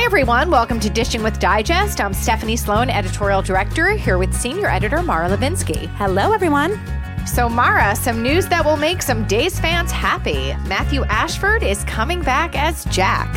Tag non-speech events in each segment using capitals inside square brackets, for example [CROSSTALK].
Hi, everyone. Welcome to Dishing with Digest. I'm Stephanie Sloane, editorial director, here with senior editor Mara Levinsky. Hello, everyone. So, Mara, some news that will make some Days fans happy. Matthew Ashford is coming back as Jack.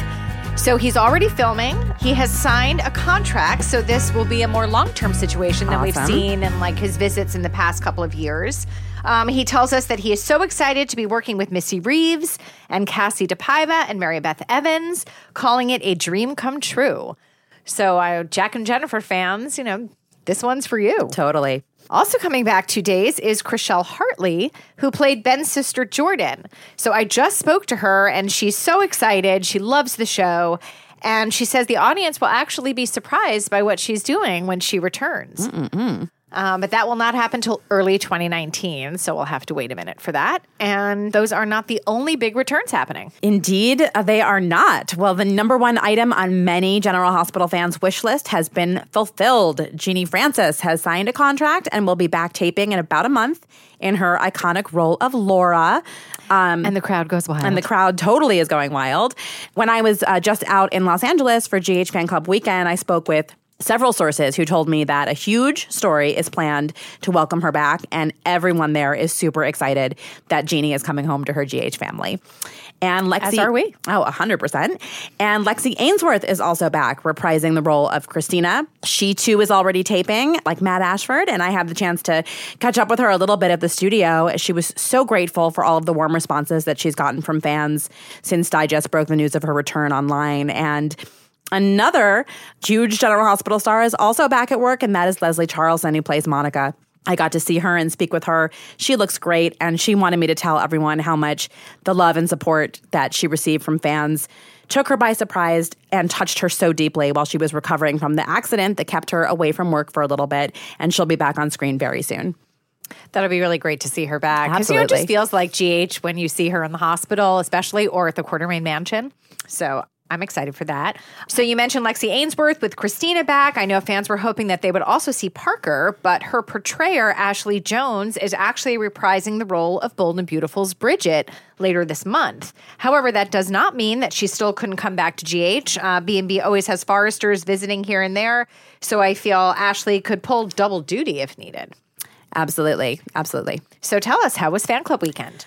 So he's already filming. He has signed a contract. So this will be a more long term situation than we've seen in like his visits in the past couple of years. Um, he tells us that he is so excited to be working with Missy Reeves and Kassie DePaiva and Mary Beth Evans, calling it a dream come true. So, uh, Jack and Jennifer fans, you know, this one's for you. Totally. Also coming back two days is Chrishell Hartley, who played Ben's sister Jordan. So I just spoke to her and she's so excited. She loves the show. And she says the audience will actually be surprised by what she's doing when she returns. Um, but that will not happen till early 2019. So we'll have to wait a minute for that. And those are not the only big returns happening. Indeed, they are not. Well, the number one item on many General Hospital fans' wish list has been fulfilled. Genie Francis has signed a contract and will be back taping in about a month in her iconic role of Laura. Um, And the crowd goes wild. and the crowd totally is going wild. When I was uh, just out in Los Angeles for GH Fan Club weekend, I spoke with several sources who told me that a huge story is planned to welcome her back, and everyone there is super excited that Genie is coming home to her GH family. And Lexi, As are we. Oh, 100%. And Lexi Ainsworth is also back, reprising the role of Christina. She too is already taping, like Matt Ashford, and I had the chance to catch up with her a little bit at the studio. She was so grateful for all of the warm responses that she's gotten from fans since Digest broke the news of her return online. And Another huge General Hospital star is also back at work, and that is Leslie Charleson, who plays Monica. I got to see her and speak with her. She looks great, and she wanted me to tell everyone how much the love and support that she received from fans took her by surprise and touched her so deeply while she was recovering from the accident that kept her away from work for a little bit. And she'll be back on screen very soon. That'll be really great to see her back. Because you know, it just feels like GH when you see her in the hospital, especially or at the Quartermaine Mansion. So I'm excited for that. So you mentioned Lexi Ainsworth with Christina back. I know fans were hoping that they would also see Parker, but her portrayer, Ashley Jones, is actually reprising the role of Bold and Beautiful's Bridget later this month. However, that does not mean that she still couldn't come back to GH. Uh, B&B always has Foresters visiting here and there. So I feel Ashley could pull double duty if needed. Absolutely. Absolutely. So tell us, how was fan club weekend?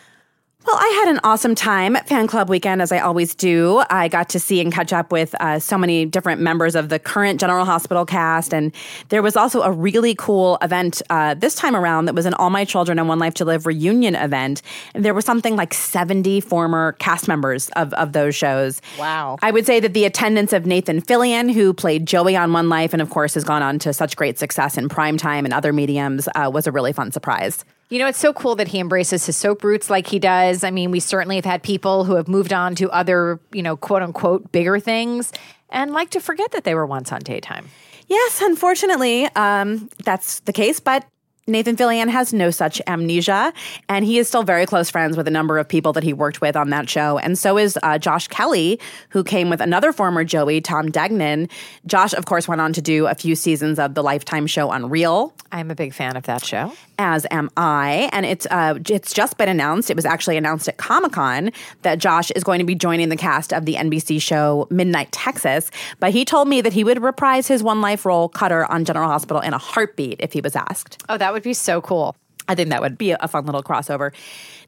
Well, I had an awesome time at Fan Club Weekend, as I always do. I got to see and catch up with uh, so many different members of the current General Hospital cast. And there was also a really cool event uh, this time around that was an All My Children and One Life to Live reunion event. And there was something like 70 former cast members of, of those shows. Wow. I would say that the attendance of Nathan Fillion, who played Joey on One Life and, of course, has gone on to such great success in primetime and other mediums, uh, was a really fun surprise. You know, it's so cool that he embraces his soap roots like he does. I mean, we certainly have had people who have moved on to other, you know, quote unquote, bigger things and like to forget that they were once on daytime. Yes, unfortunately, um, that's the case. But Nathan Fillion has no such amnesia, and he is still very close friends with a number of people that he worked with on that show. And so is uh, Josh Kelly, who came with another former Joey, Tom Degnan. Josh, of course, went on to do a few seasons of the Lifetime show Unreal, I'm a big fan of that show. as am I. And it's uh, it's just been announced. It was actually announced at Comic Con that Josh is going to be joining the cast of the NBC show Midnight Texas. But he told me that he would reprise his One Life role, Cutter, on General Hospital in a heartbeat if he was asked. Oh, that would be so cool. I think that would be a fun little crossover.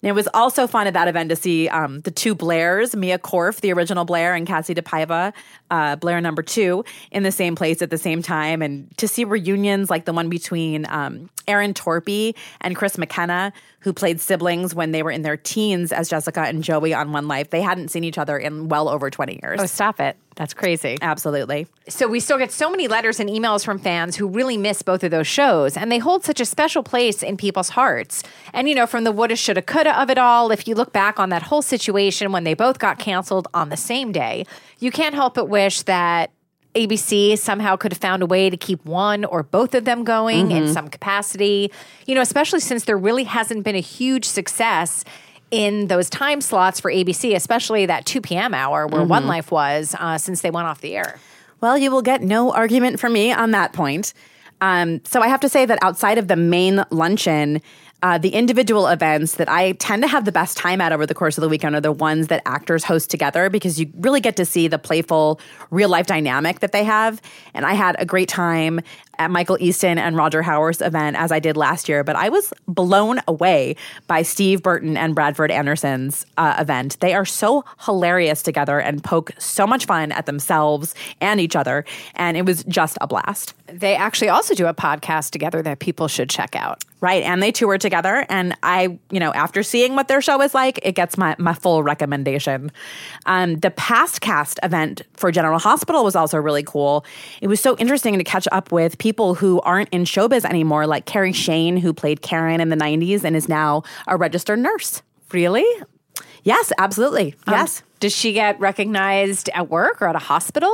And it was also fun at that event to see um, the two Blairs, Mia Korf, the original Blair, and Kassie DePaiva, uh, Blair number two, in the same place at the same time, and to see reunions like the one between um, Erin Torpey and Chris McKenna, who played siblings when they were in their teens as Jessica and Joey on One Life. They hadn't seen each other in well over 20 years. Oh, stop it. That's crazy. Absolutely. So we still get so many letters and emails from fans who really miss both of those shows, and they hold such a special place in people's hearts. And you know, from the woulda, shoulda, coulda of it all, if you look back on that whole situation when they both got canceled on the same day, you can't help but wish that ABC somehow could have found a way to keep one or both of them going in some capacity. You know, especially since there really hasn't been a huge success in those time slots for ABC, especially that 2 p.m. hour where One Life was uh, since they went off the air. Well, you will get no argument from me on that point. Um, so I have to say that outside of the main luncheon, uh, the individual events that I tend to have the best time at over the course of the weekend are the ones that actors host together because you really get to see the playful real life dynamic that they have. And I had a great time at Michael Easton and Roger Howarth's event as I did last year, but I was blown away by Steve Burton and Bradford Anderson's uh, event. They are so hilarious together and poke so much fun at themselves and each other. And it was just a blast. They actually also do a podcast together that people should check out. Right. And they tour together. And I, you know, after seeing what their show is like, it gets my, my full recommendation. Um, the past cast event for General Hospital was also really cool. It was so interesting to catch up with people who aren't in showbiz anymore, like Cari Shayne, who played Karen in the 90s and is now a registered nurse. Really? Yes, absolutely. Um, yes. Does she get recognized at work or at a hospital?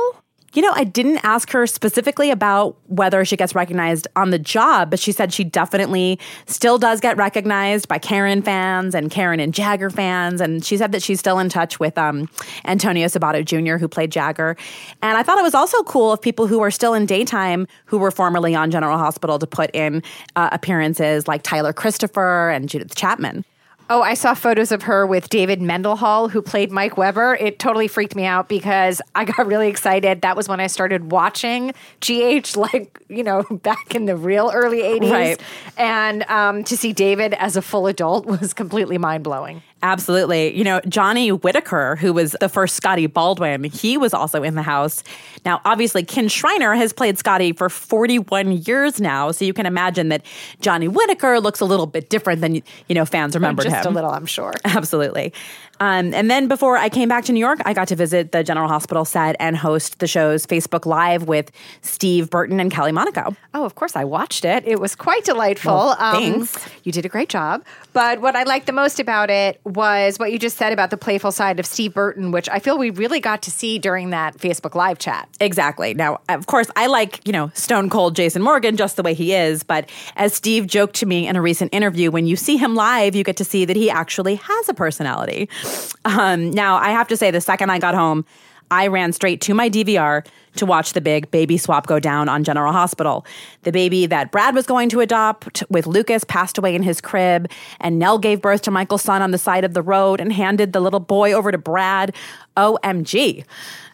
You know, I didn't ask her specifically about whether she gets recognized on the job, but she said she definitely still does get recognized by Karen fans and Karen and Jagger fans. And she said that she's still in touch with um, Antonio Sabato Jr., who played Jagger. And I thought it was also cool of people who are still in daytime who were formerly on General Hospital to put in uh, appearances like Tyler Christopher and Judith Chapman. Oh, I saw photos of her with David Mendenhall, who played Mike Weber. It totally freaked me out because I got [LAUGHS] really excited. That was when I started watching GH, like, you know, [LAUGHS] back in the real early 80s. Right. And um, to see David as a full adult [LAUGHS] was completely mind blowing. Absolutely. You know, Johnny Whitaker, who was the first Scotty Baldwin, he was also in the house. Now, obviously, Kin Shriner has played Scotty for 41 years now. So you can imagine that Johnny Whitaker looks a little bit different than, you know, fans remembered Just him. a little, I'm sure. [LAUGHS] Absolutely. Um, and then before I came back to New York, I got to visit the General Hospital set and host the show's Facebook Live with Steve Burton and Kelly Monaco. Oh, of course, I watched it. It was quite delightful. Um, Well, thanks. You did a great job. But what I liked the most about it was what you just said about the playful side of Steve Burton, which I feel we really got to see during that Facebook Live chat. Exactly. Now, of course, I like, you know, stone cold Jason Morgan just the way he is. But as Steve joked to me in a recent interview, when you see him live, you get to see that he actually has a personality. Um, now, I have to say, the second I got home, I ran straight to my DVR to watch the big baby swap go down on General Hospital. The baby that Brad was going to adopt with Lucas passed away in his crib, and Nelle gave birth to Michael's son on the side of the road and handed the little boy over to Brad. OMG.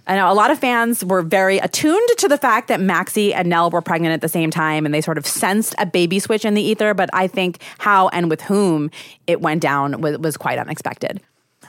I know a lot of fans were very attuned to the fact that Maxie and Nelle were pregnant at the same time, and they sort of sensed a baby switch in the ether. But I think how and with whom it went down was, was quite unexpected.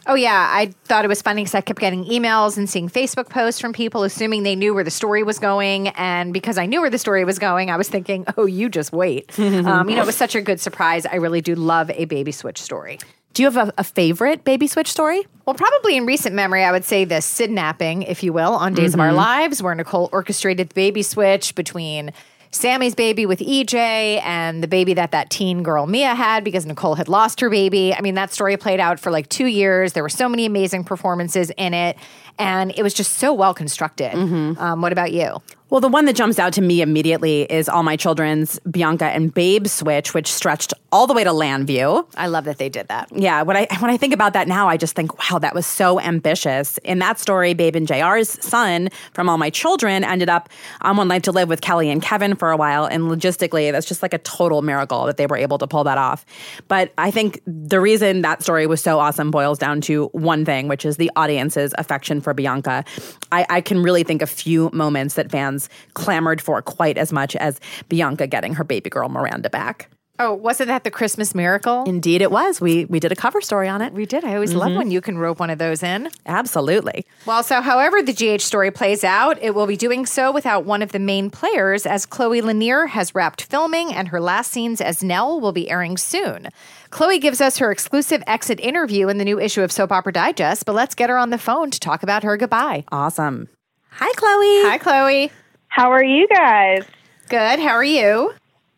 Oh, yeah. I thought it was funny because I kept getting emails and seeing Facebook posts from people assuming they knew where the story was going. And because I knew where the story was going, I was thinking, oh, you just wait. [LAUGHS] um, you know, it was such a good surprise. I really do love a baby switch story. Do you have a, a favorite baby switch story? Well, probably in recent memory, I would say the sidnapping, if you will, on Days of Our Lives, where Nicole orchestrated the baby switch between Sammy's baby with EJ and the baby that that teen girl Mia had because Nicole had lost her baby. I mean, that story played out for like two years. There were so many amazing performances in it, and it was just so well constructed. Um, what about you? Well, the one that jumps out to me immediately is All My Children's Bianca and Babe switch, which stretched all the way to Llanview. I love that they did that. Yeah, when I when I think about that now, I just think, wow, that was so ambitious. In that story, Babe and JR's son from All My Children ended up on One Life to Live with Kelly and Kevin for a while, and logistically, that's just like a total miracle that they were able to pull that off. But I think the reason that story was so awesome boils down to one thing, which is the audience's affection for Bianca. I, I can really think of a few moments that fans clamored for quite as much as Bianca getting her baby girl Miranda back. Oh, wasn't that the Christmas miracle? Indeed, it was. We we did a cover story on it. we did. I always love mm-hmm. when you can rope one of those in. Absolutely. Well, so however the GH story plays out, it will be doing so without one of the main players, as Chloe Lanier has wrapped filming and her last scenes as Nelle will be airing soon. Chloe gives us her exclusive exit interview in the new issue of Soap Opera Digest, but let's get her on the phone to talk about her goodbye. Awesome. Hi, Chloe. Hi, Chloe. How are you guys? Good. How are you?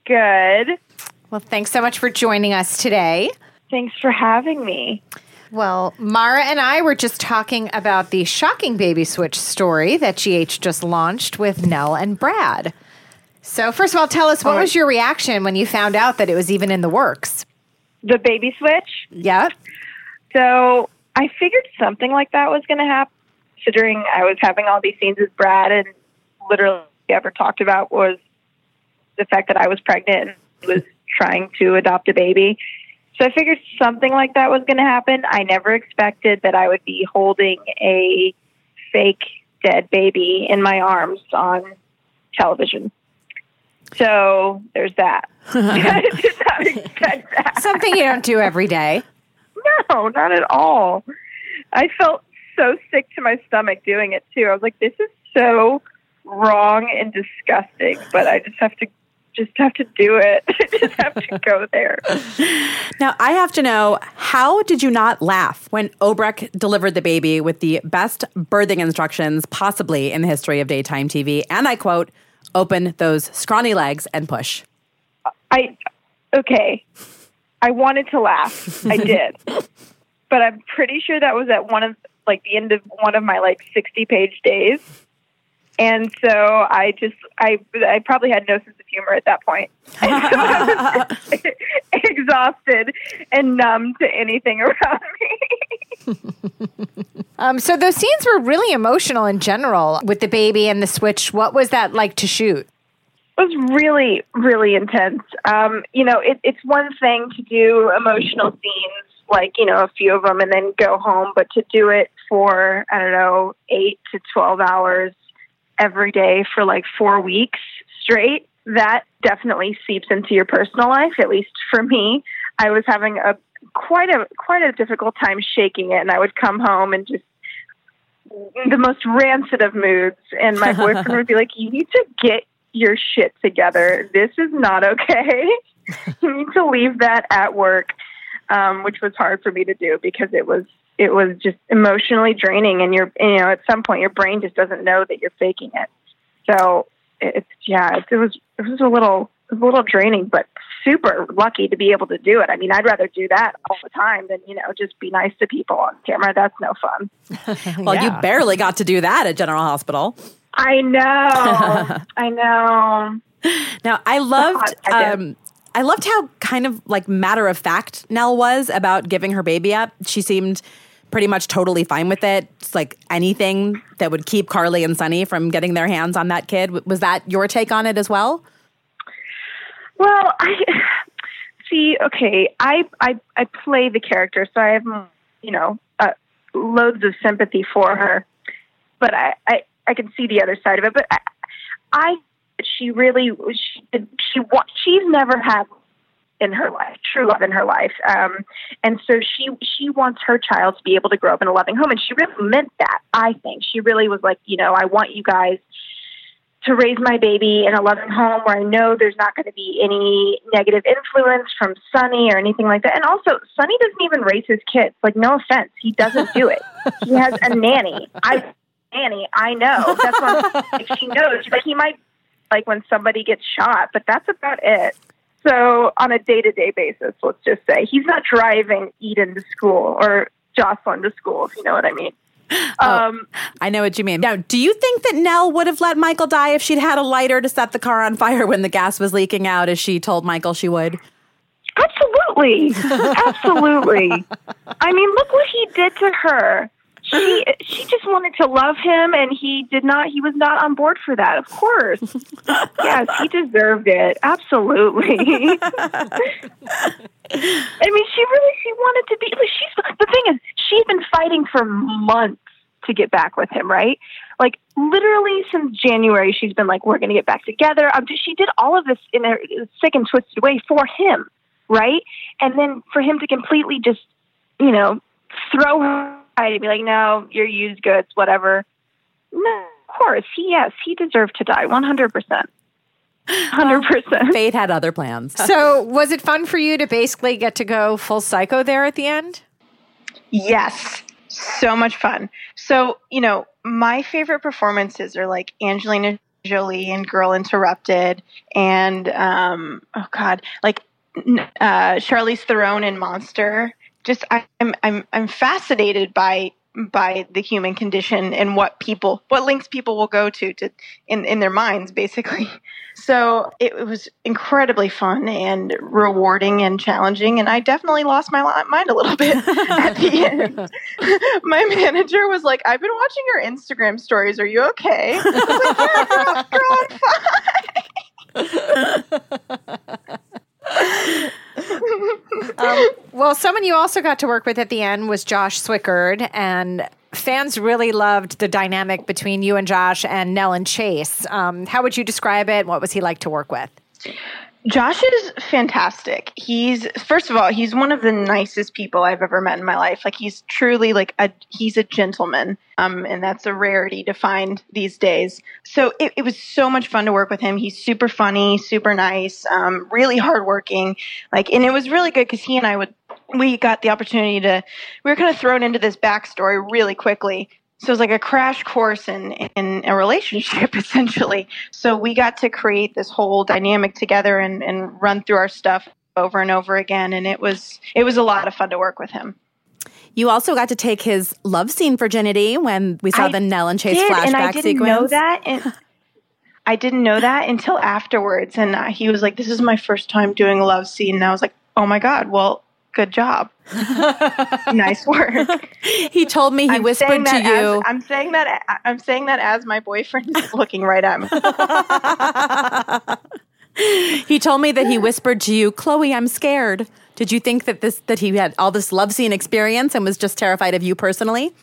Good. Well, thanks so much for joining us today. Thanks for having me. Well, Mara and I were just talking about the shocking baby switch story that GH just launched with Nelle and Brad. So, first of all, tell us what oh. was your reaction when you found out that it was even in the works? The baby switch. Yeah. So I figured something like that was going to happen, considering I was having all these scenes with Brad, and literally ever talked about was the fact that I was pregnant and was trying to adopt a baby. So I figured something like that was going to happen. I never expected that I would be holding a fake dead baby in my arms on television. So there's that. [LAUGHS] [LAUGHS] I did not expect that. Something you don't do every day. No, not at all. I felt so sick to my stomach doing it too. I was like, this is so wrong and disgusting, but I just have to just have to do it. [LAUGHS] I just have to go there. Now, I have to know how did you not laugh when Obrecht delivered the baby with the best birthing instructions possibly in the history of daytime TV? And I quote, open those scrawny legs and push. I okay. I wanted to laugh. I did. [LAUGHS] but I'm pretty sure that was at one of like the end of one of my like 60 page days. And so I just I I probably had no sense of humor at that point. [LAUGHS] [LAUGHS] Exhausted and numb to anything around me. [LAUGHS] Um, so, those scenes were really emotional in general with the baby and the switch. What was that like to shoot? It was really, really intense. Um, you know, it, it's one thing to do emotional scenes, like, you know, a few of them and then go home, but to do it for, I don't know, eight to 12 hours every day for like four weeks straight, that definitely seeps into your personal life, at least for me. I was having a quite a quite a difficult time shaking it and I would come home and just the most rancid of moods and my boyfriend would be like, You need to get your shit together. This is not okay. [LAUGHS] you need to leave that at work. Um, which was hard for me to do because it was it was just emotionally draining and you're you know at some point your brain just doesn't know that you're faking it. So it's yeah it, it was it was a little it was a little draining but super lucky to be able to do it. I mean i'd rather do that all the time than you know just be nice to people on camera. That's no fun. [LAUGHS] Well, you barely got to do that at General Hospital. i know. [LAUGHS] I know. Now, I loved I um I loved how kind of like matter of fact Nelle was about giving her baby up. She seemed pretty much totally fine with it. It's like anything that would keep Carly and Sonny from getting their hands on that kid. Was that your take on it as well? Well, I [SIGHS] see. Okay, I I I play the character, so I have you know uh, loads of sympathy for her, but I I I can see the other side of it. But I, I she really she she she's never had in her life, true love in her life. Um, and so she she wants her child to be able to grow up in a loving home, and she really meant that. I think she really was like, you know, I want you guys to raise my baby in a loving home where I know there's not going to be any negative influence from Sonny or anything like that. And also, Sonny doesn't even raise his kids. Like, no offense, he doesn't do it. he has a nanny. I nanny. I know. That's what like, she knows. But he might like when somebody gets shot, but that's about it. So on a day to day basis, let's just say he's not driving Eden to school or Jocelyn to school, if you know what I mean. Um, I know what you mean. Now, do you think that Nelle would have let Michael die if she'd had a lighter to set the car on fire when the gas was leaking out, as she told Michael she would? Absolutely. [LAUGHS] Absolutely. I mean, look what he did to her. She she just wanted to love him and he did not he was not on board for that. Of course. [LAUGHS] yes, he deserved it. Absolutely. I mean, she really she wanted to be she's the thing is she's been fighting for months to get back with him, right? Like literally since January, she's been like, "We're going to get back together." Um, she did all of this in a sick and twisted way for him, right? And then for him to completely just, you know, throw her to be like, "No, you're used goods, whatever." No, of course, he yes, he deserved to die, one hundred percent. Hundred percent. Fate had other plans. [LAUGHS] So, was it fun for you to basically get to go full psycho there at the end? Yes, so much fun. So, you know, my favorite performances are like Angelina Jolie and Girl Interrupted, and um, oh god, like uh, Charlize Theron in Monster. Just I'm I'm I'm fascinated by by the human condition and what people what links people will go to to in in their minds basically. [LAUGHS] So it, it was incredibly fun and rewarding and challenging and i definitely lost my mind a little bit [LAUGHS] at the end. [LAUGHS] My manager was like i've been watching your instagram stories. Are you okay? I was like, yeah, girl, girl, I'm fine. Um, well, someone you also got to work with at the end was Josh Swickard, and fans really loved the dynamic between you and Josh and Nelle and Chase. Um, how would you describe it? What was he like to work with? Josh is fantastic. He's first of all, he's one of the nicest people I've ever met in my life. Like he's truly like a he's a gentleman. Um, and that's a rarity to find these days. So it, it was so much fun to work with him. He's super funny, super nice, um, really hardworking. Like, and it was really good because he and I would we got the opportunity to we were kind of thrown into this backstory really quickly so it was like a crash course in in a relationship [LAUGHS] essentially so we got to create this whole dynamic together and and run through our stuff over and over again and it was it was a lot of fun to work with him you also got to take his love scene virginity when we saw I the Nelle and Chase did, flashback and I didn't sequence. know that and [LAUGHS] I didn't know that until afterwards and uh, he was like this is my first time doing a love scene and I was like oh my god well good job [LAUGHS] nice work he told me he I'm whispered to you. As, I'm saying that. I'm saying that as my boyfriend is [LAUGHS] looking right at me. [LAUGHS] he told me that he whispered to you, "Chloe, I'm scared." Did you think that this that he had all this love scene experience and was just terrified of you personally?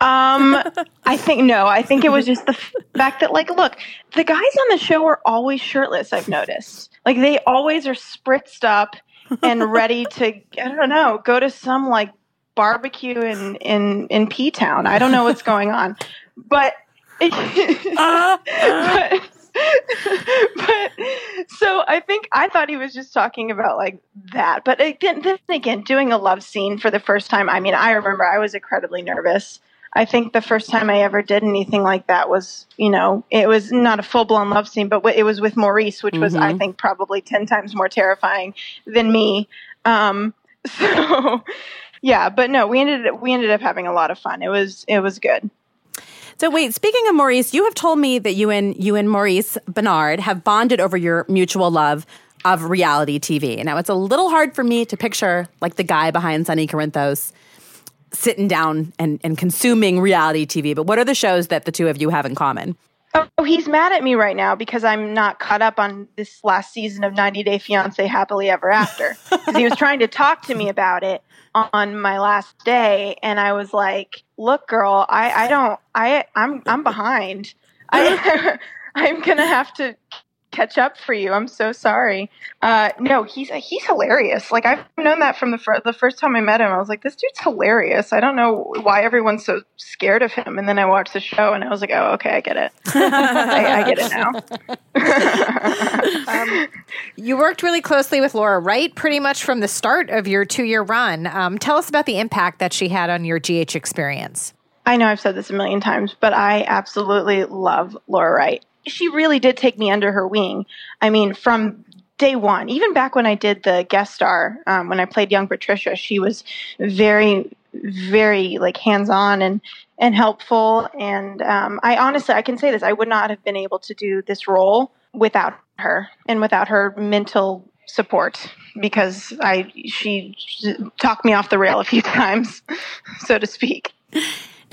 Um, I think no. I think it was just the f- fact that, like, look, the guys on the show are always shirtless. I've noticed. Like, they always are spritzed up and ready to. I don't know. Go to some like barbecue in in in P Town. I don't know what's going on, but. but [LAUGHS] uh-huh. but so I think I thought he was just talking about like that. But again, then again, doing a love scene for the first time. I mean, I remember I was incredibly nervous. I think the first time I ever did anything like that was, you know, it was not a full blown love scene, but it was with Maurice, which was, I think, probably 10 times more terrifying than me. Um, [LAUGHS] so, yeah, but no, we ended up, we ended up having a lot of fun. It was, it was good. So wait, speaking of Maurice, you have told me that you and you and Maurice Benard have bonded over your mutual love of reality TV. Now it's a little hard for me to picture like the guy behind Sonny Corinthos sitting down and, and consuming reality TV. But what are the shows that the two of you have in common? Oh, he's mad at me right now because I'm not caught up on this last season of 90 Day Fiance Happily Ever After. [LAUGHS] Because he was trying to talk to me about it on my last day, and I was like, "Look, girl, I, I don't, I, I'm, I'm behind. I, [LAUGHS] I'm gonna have to catch up for you. I'm so sorry. Uh, no, he's he's hilarious. Like I've known that from the fir- the first time I met him. I was like, this dude's hilarious. I don't know why everyone's so scared of him. And then I watched the show and I was like, oh, okay, I get it. [LAUGHS] I, I get it now. [LAUGHS] um, you worked really closely with Laura Wright pretty much from the start of your two year run. Um, tell us about the impact that she had on your GH experience. I know I've said this a million times, but I absolutely love Laura Wright she really did take me under her wing. I mean, from day one, even back when I did the guest star, um, when I played young Patricia, she was very, very like hands on and and helpful. And um, I honestly, I can say this: I would not have been able to do this role without her and without her mental support because I she talked me off the rail a few [LAUGHS] times, so to speak.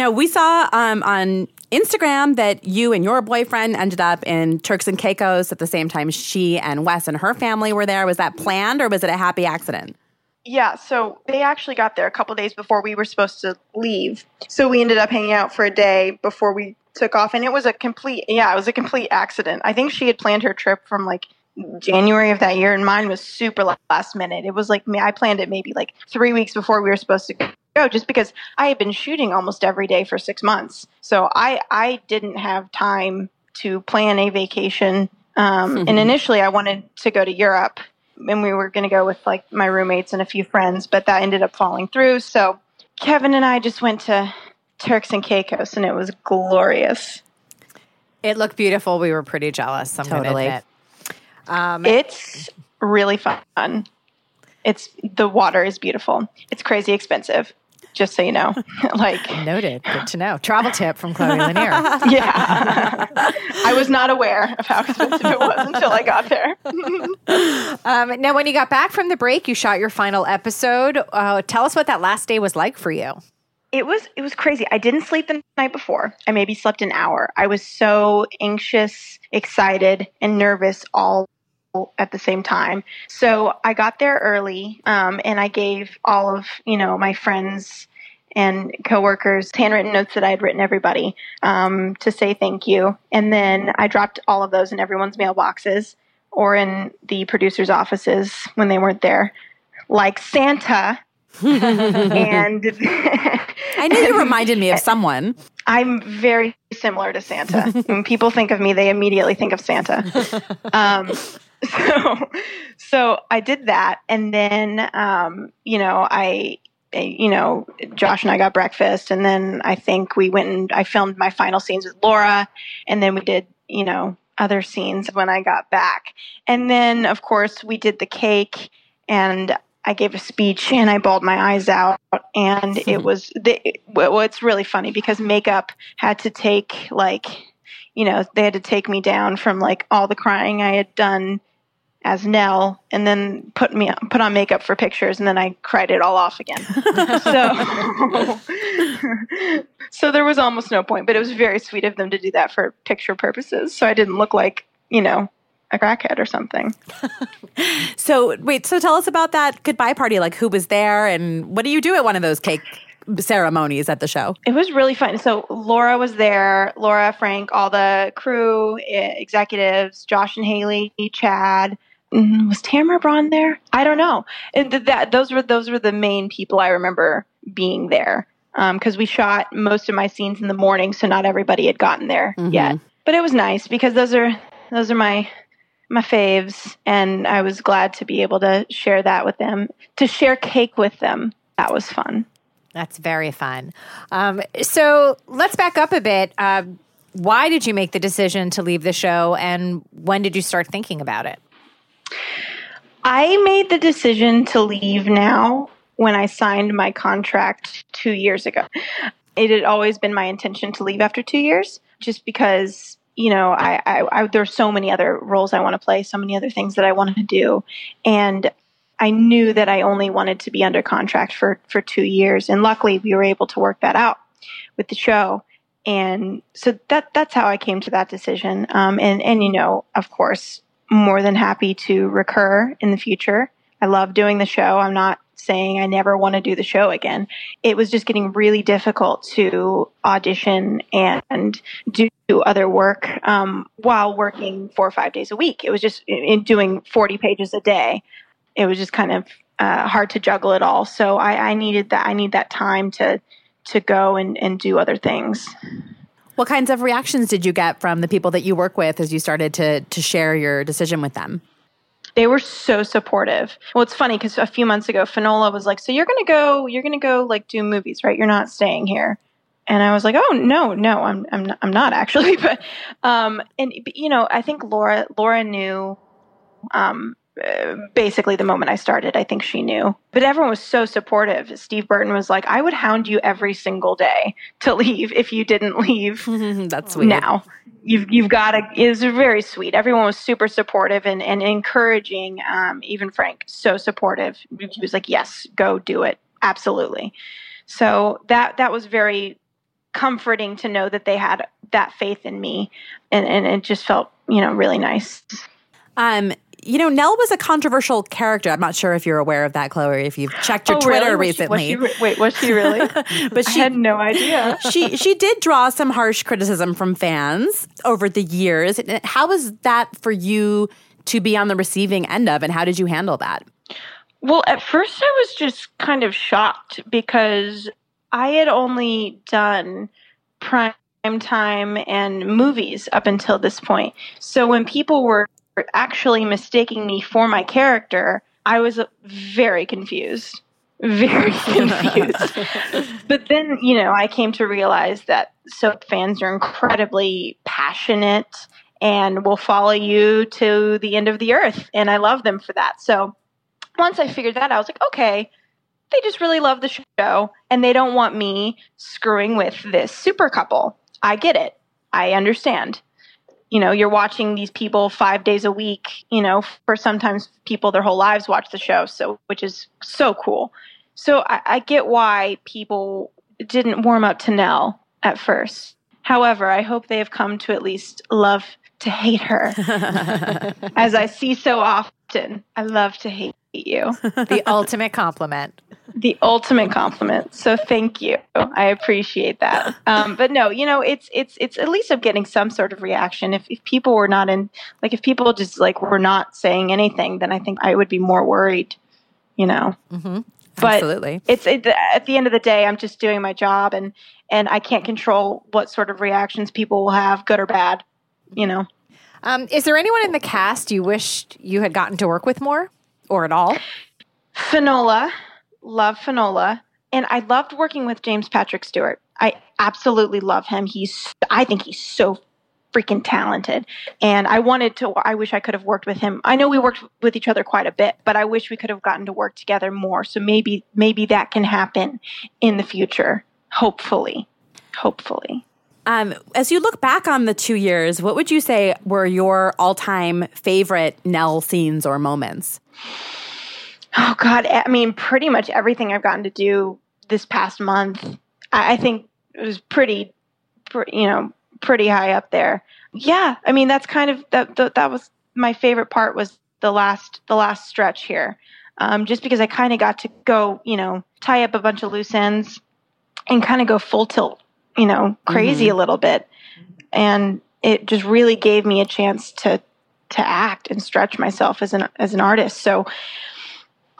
Now we saw um, on Instagram that you and your boyfriend ended up in Turks and Caicos at the same time she and Wes and her family were there. Was that planned or was it a happy accident? Yeah, so they actually got there a couple days before we were supposed to leave. So we ended up hanging out for a day before we took off and it was a complete yeah, it was a complete accident. I think she had planned her trip from like January of that year, and mine was super last minute. It was like I planned it maybe like three weeks before we were supposed to go, just because I had been shooting almost every day for six months. So I I didn't have time to plan a vacation. Um, mm-hmm. And initially, I wanted to go to Europe, and we were going to go with like my roommates and a few friends, but that ended up falling through. So Kevin and I just went to Turks and Caicos, and it was glorious. It looked beautiful. We were pretty jealous. I'm totally. Um, it's really fun. It's the water is beautiful. It's crazy expensive. Just so you know, [LAUGHS] like noted. Good to know. Travel tip from Chloe Lanier. [LAUGHS] yeah, [LAUGHS] I was not aware of how expensive it was until I got there. um, now, when you got back from the break, you shot your final episode. Uh, tell us what that last day was like for you it was it was crazy. I didn't sleep the night before. I maybe slept an hour. I was so anxious, excited, and nervous all at the same time. So I got there early, um, and I gave all of you know my friends and coworkers handwritten notes that I had written everybody um, to say thank you, and then I dropped all of those in everyone's mailboxes or in the producers' offices when they weren't there, like Santa. [LAUGHS] and I knew you [LAUGHS] reminded me of someone. I'm very similar to Santa. when people think of me, they immediately think of Santa. [LAUGHS] Um, [LAUGHS] so, so I did that, and then um, you know I you know, Josh and I got breakfast, and then I think we went and I filmed my final scenes with Laura, and then we did, you know, other scenes when I got back. And then, of course, we did the cake, and I gave a speech and I bawled my eyes out. And it [LAUGHS] was, the, well, it's really funny because makeup had to take, like, you know, they had to take me down from like all the crying I had done as Nelle and then put me put on makeup for pictures and then I cried it all off again. [LAUGHS] so so there was almost no point, but it was very sweet of them to do that for picture purposes. So I didn't look like, you know, a crackhead or something. [LAUGHS] so wait, so tell us about that goodbye party. Like who was there and what do you do at one of those cake ceremonies at the show? It was really fun. So Laura was there, Laura, Frank, all the crew, executives, Josh and Haley, Chad. Mm, was Tamara Braun there? I don't know. And that those were those were the main people I remember being there because um, we shot most of my scenes in the morning, so not everybody had gotten there mm-hmm. yet. But it was nice because those are those are my my faves, and I was glad to be able to share that with them. To share cake with them, that was fun. That's very fun. Um, so let's back up a bit. Uh, why did you make the decision to leave the show, and when did you start thinking about it? I made the decision to leave now when I signed my contract two years ago. It had always been my intention to leave after two years, just because you know, I, I, I there's so many other roles I want to play, so many other things that I wanted to do, and I knew that I only wanted to be under contract for for two years, and luckily we were able to work that out with the show, and so that that's how I came to that decision. Um, and and you know, of course, more than happy to recur in the future. I love doing the show. I'm not saying I never want to do the show again. It was just getting really difficult to audition and do other work um, while working four or five days a week. It was just in doing 40 pages a day. It was just kind of uh, hard to juggle it all. So I, I needed that. I need that time to to go and, and do other things. What kinds of reactions did you get from the people that you work with as you started to to share your decision with them? they were so supportive. Well, it's funny because a few months ago, Finola was like, "So you're gonna go? You're gonna go like do movies, right? You're not staying here." And I was like, "Oh no, no, I'm I'm not, I'm not actually." [LAUGHS] but um, and you know, I think Laura Laura knew um basically the moment I started. I think she knew. But everyone was so supportive. Steve Burton was like, I would hound you every single day to leave if you didn't leave [LAUGHS] That's sweet. now. You've, you've got to, it was very sweet. Everyone was super supportive and, and encouraging. Um, even Frank, so supportive. He was like, yes, go do it. Absolutely. So that, that was very comforting to know that they had that faith in me. And, and it just felt, you know, really nice. Um, you know, Nelle was a controversial character. I'm not sure if you're aware of that, Chloe. If you've checked your Oh, Twitter really? Was she- was recently, she wait, was she really? [LAUGHS] but I she had no idea. [LAUGHS] she she did draw some harsh criticism from fans over the years. How was that for you to be on the receiving end of, and how did you handle that? Well, at first I was just kind of shocked because I had only done prime time and movies up until this point. So when people were actually mistaking me for my character, I was very confused. Very [LAUGHS] confused. but then, you know, I came to realize that soap fans are incredibly passionate and will follow you to the end of the earth. And I love them for that. So once I figured that out, I was like, okay, they just really love the show and they don't want me screwing with this super couple. I get it. I understand. You know, you're watching these people five days a week, you know, for sometimes people their whole lives watch the show, so which is so cool. So I, I get why people didn't warm up to Nelle at first. However, I hope they have come to at least love to hate her. [LAUGHS] As I see so often. I love to hate you. the [LAUGHS] ultimate compliment. the ultimate compliment. So thank you. I appreciate that. Um, but no, you know, it's it's it's at least I'm getting some sort of reaction. If if people were not in like if people just like were not saying anything, then I think I would be more worried. You know. But Absolutely. it's it, at the end of the day, I'm just doing my job, and and I can't control what sort of reactions people will have, good or bad. You know. Um, is there anyone in the cast you wished you had gotten to work with more or at all? Finola, love Finola, and I loved working with James Patrick Stuart. I absolutely love him. He's, I think he's so freaking talented, and I wanted to. I wish I could have worked with him. I know we worked with each other quite a bit, but I wish we could have gotten to work together more. So maybe, maybe that can happen in the future. Hopefully, hopefully. Um, as you look back on the two years, what would you say were your all-time favorite Nelle scenes or moments? Oh God, I mean, pretty much everything I've gotten to do this past month, I, I think it was pretty, pr- you know, pretty high up there. Yeah, I mean, that's kind of that. That, that was my favorite part was the last the last stretch here, um, just because I kind of got to go, you know, tie up a bunch of loose ends and kind of go full tilt, you know, crazy a little bit, and it just really gave me a chance to to act and stretch myself as an as an artist. So.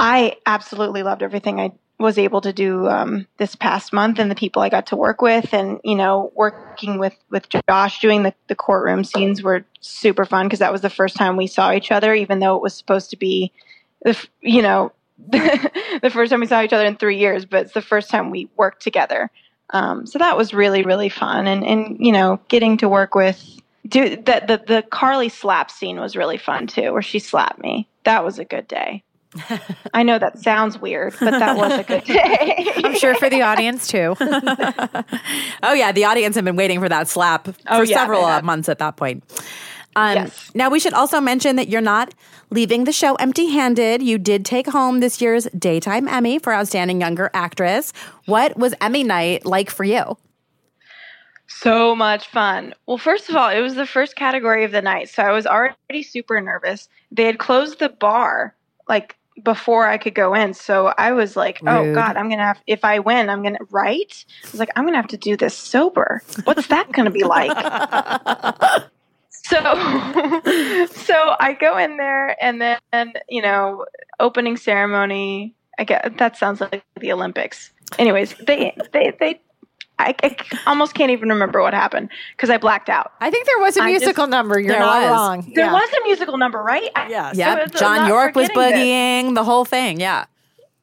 I absolutely loved everything I was able to do um, this past month and the people I got to work with and you know working with with Josh doing the, the courtroom scenes were super fun because that was the first time we saw each other even though it was supposed to be the f- you know [LAUGHS] the first time we saw each other in three years but it's the first time we worked together um, so that was really really fun and and you know getting to work with do the, the the Carly slap scene was really fun too where she slapped me that was a good day [LAUGHS] I know that sounds weird, but that was a good day. [LAUGHS] I'm sure for the audience too. [LAUGHS] Oh yeah, the audience have been waiting for that slap for Oh, yeah, several uh, months at that point. Um, Yes. Now we should also mention that you're not leaving the show empty-handed. You did take home this year's daytime Emmy for Outstanding Younger Actress. What was Emmy night like for you? so much fun. Well, first of all, it was the first category of the night, so I was already super nervous. They had closed the bar like before I could go in, so I was like, "Oh Rude. God, I'm gonna have. If I win, I'm gonna right." I was like, "I'm gonna have to do this sober. What's that gonna be like?" [LAUGHS] So, [LAUGHS] so I go in there, and then you know, opening ceremony. I get that sounds like the Olympics. Anyways, they they they. I, I almost can't even remember what happened because I blacked out. I think there was a I just- musical number. You're not was. wrong. There Yeah. was a musical number, right? Yeah. Yes. Yep, was- John York was forgetting this. boogieing the whole thing. Yeah.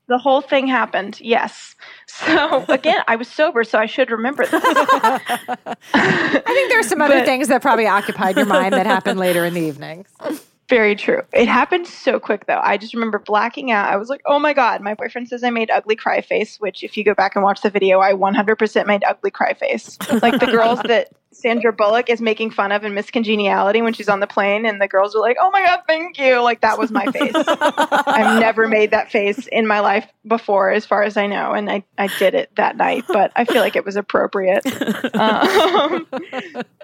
The whole thing happened. Yes. So [LAUGHS] again, I was sober, so I should remember this. [LAUGHS] I think there's some other But- things that probably occupied your mind that happened later in the evenings. Very true. It happened so quick though. I just remember blacking out. I was like, "Oh my god!" My boyfriend says I made ugly cry face. Which, if you go back and watch the video, I 100% made ugly cry face. Like the girls that Sandra Bullock is making fun of in Miss Congeniality when she's on the plane, and the girls are like, "Oh my god, thank you!" Like that was my face. [LAUGHS] I've never made that face in my life before, as far as I know, and I I did it that night, but I feel like it was appropriate. [LAUGHS] Um,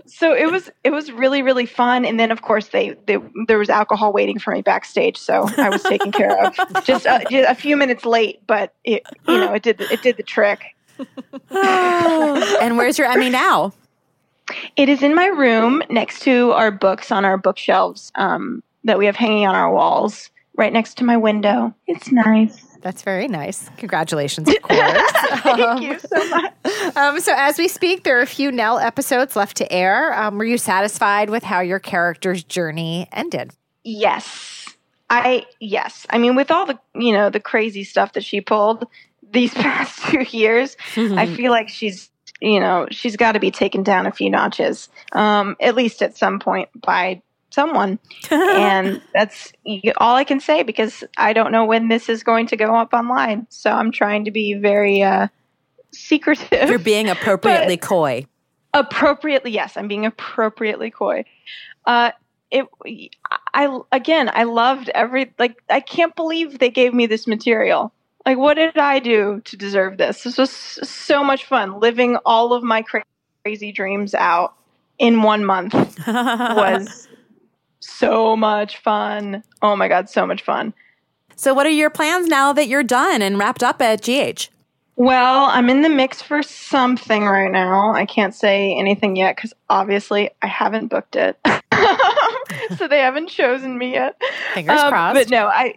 so it was it was really really fun, and then of course they, they there was alcohol waiting for me backstage, so I was taken care of. [LAUGHS] Just a, just a few minutes late, but it you know it did it did the trick. [SIGHS] and where's your Emmy now? It is in my room next to our books on our bookshelves um, that we have hanging on our walls, right next to my window. It's nice. That's very nice. Congratulations, of [LAUGHS] course. Thank you so much. [LAUGHS] Um, so, as we speak, there are a few Nelle episodes left to air. Um, were you satisfied with how your character's journey ended? Yes. I yes. I mean with all the, you know, the crazy stuff that she pulled these [LAUGHS] past two years, I feel like she's you know, she's got to be taken down a few notches, um, at least at some point by someone. [LAUGHS] and that's all I can say because I don't know when this is going to go up online. So I'm trying to be very uh, secretive. You're being [LAUGHS] appropriately coy. appropriately, yes, I'm being appropriately coy. Uh, it, I again, I loved every like. I can't believe they gave me this material. Like, what did I do to deserve this? This was so much fun. Living all of my cra- crazy dreams out in one month was [LAUGHS] so much fun. Oh my God, so much fun. So, what are your plans now that you're done and wrapped up at GH? Well, I'm in the mix for something right now. I can't say anything yet because obviously I haven't booked it. [LAUGHS] so they haven't chosen me yet. Fingers Um, crossed. But no, I.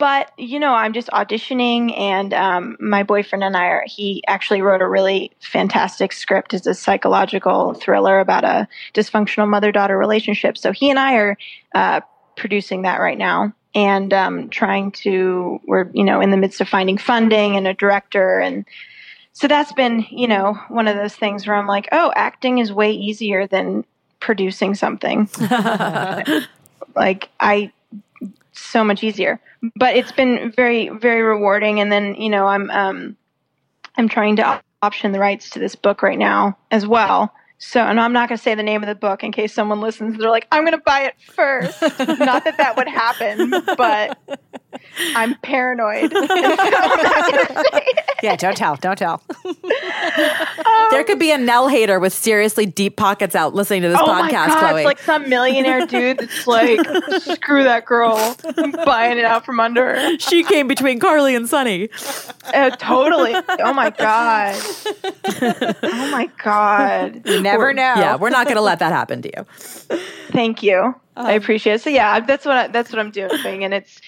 But you know, I'm just auditioning, and um, my boyfriend and I are. He actually wrote a really fantastic script. It's a psychological thriller about a dysfunctional mother-daughter relationship. So he and I are uh, producing that right now, and um, trying to. We're you know in the midst of finding funding and a director, and so that's been you know one of those things where I'm like, oh, acting is way easier than producing something. [LAUGHS] like I so much easier. But it's been very very rewarding and then, you know, I'm um I'm trying to option the rights to this book right now as well. So, and I'm not going to say the name of the book in case someone listens. They're like, I'm going to buy it first. [LAUGHS] not that that would happen, but I'm paranoid. [LAUGHS] So I'm not gonna say it. yeah, don't tell. Don't tell. There could be a Nelle hater with seriously deep pockets out listening to this oh my podcast, God, Chloe. It's like some millionaire dude that's like, screw that girl. I'm buying it out from under her. she came between Carly and Sonny. Uh, totally. Oh my god. Oh my god. [LAUGHS] You never know. Yeah, we're not going to let that happen to you. [LAUGHS] Thank you. Uh-huh. I appreciate it. So yeah, that's what I, that's what I'm doing, and it's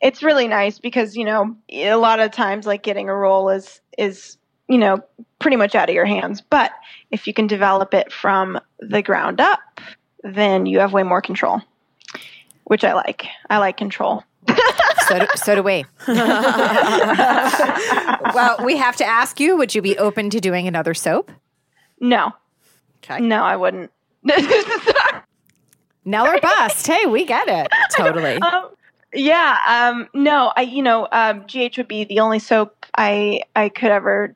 it's really nice because you know a lot of times like getting a role is is you know pretty much out of your hands, but if you can develop it from the ground up, then you have way more control, which I like. I like control. So do, so do we. [LAUGHS] [LAUGHS] well, we have to ask you would you be open to doing another soap? No, Okay. no, I wouldn't. [LAUGHS] Nelle or bust. Hey, we get it. Totally. [LAUGHS] um, yeah, um, no, I you know, um, GH would be the only soap I I could ever.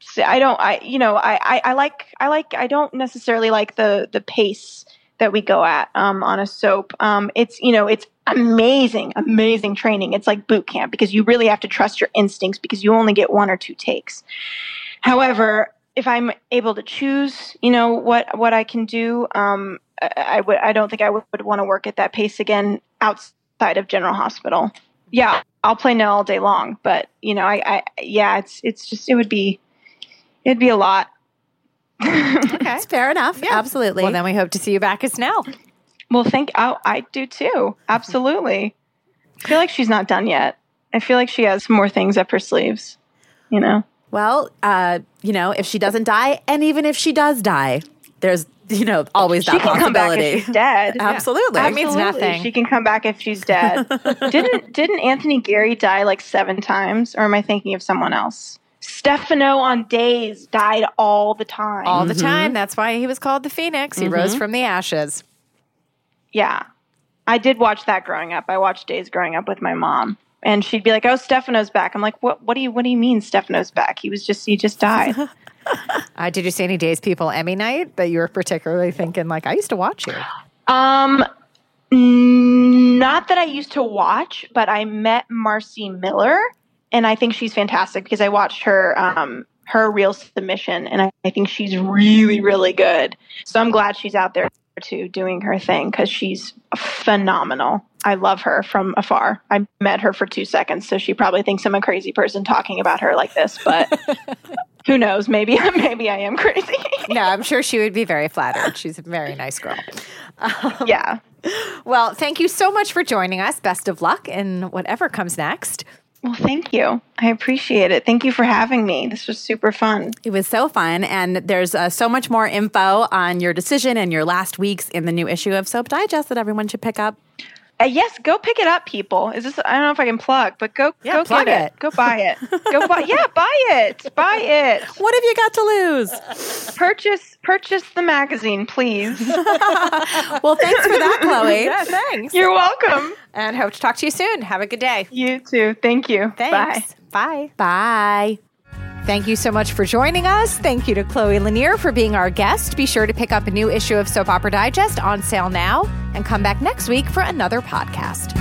Say. I don't. I you know, I, I I like I like I don't necessarily like the the pace that we go at um, on a soap. Um, it's you know, it's amazing, amazing training. It's like boot camp because you really have to trust your instincts because you only get one or two takes. However, if I'm able to choose, you know what what I can do, um, I, I would. I don't think I would, would want to work at that pace again outside of General Hospital. Yeah, I'll play Nelle all day long, but you know, I, I yeah, it's it's just it would be it'd be a lot. Okay. It's fair enough. Yeah. Absolutely. Well, then we hope to see you back as Nelle. Well, thank. oh, I do too. Absolutely. I feel like she's not done yet. I feel like she has more things up her sleeves. You know. Well, uh, you know, if she doesn't die, and even if she does die, there's, you know, always She that can come back possibility. if she's dead. [LAUGHS] Absolutely. That means Absolutely. nothing. She can come back if she's dead. [LAUGHS] didn't didn't Anthony Geary die like seven times, or am I thinking of someone else? Stefano on days died all the time. All the time. That's why he was called the Phoenix. He rose from the ashes. yeah, I did watch that growing up. I watched Days growing up with my mom. And she'd be like, "Oh, Stefano's back." I'm like, "What? What do you? What do you mean Stefano's back? He was just he just died." [LAUGHS] Uh, did you see any Days People Emmy night that you were particularly thinking like I used to watch you? um, not that I used to watch, but I met Marci Miller, and I think she's fantastic because I watched her um her reel submission, and I, I think she's really really good. So I'm glad she's out there too doing her thing because she's phenomenal. I love her from afar. I met her for two seconds, so she probably thinks I'm a crazy person talking about her like this, but [LAUGHS] who knows? Maybe [LAUGHS] maybe I am crazy. No, I'm sure she would be very flattered. She's a very nice girl. yeah. Well, thank you so much for joining us. Best of luck in whatever comes next. Well, thank you. I appreciate it. Thank you for having me. This was super fun. It was so fun. And there's uh, so much more info on your decision and your last weeks in the new issue of Soap Digest that everyone should pick up. Uh, yes, go pick it up, people. Is this? I don't know if I can plug, but go Yeah, go plug get it. it. Go buy it. Go buy. [LAUGHS] Yeah, buy it. Buy it. [LAUGHS] What have you got to lose? Purchase purchase the magazine, please. [LAUGHS] Well, thanks for that, Chloe. Yeah, thanks. You're welcome. And hope to talk to you soon. Have a good day. You too. Thank you. Thanks. Bye. Bye. Bye. Thank you so much for joining us. Thank you to Chloe Lanier for being our guest. Be sure to pick up a new issue of Soap Opera Digest on sale now and come back next week for another podcast.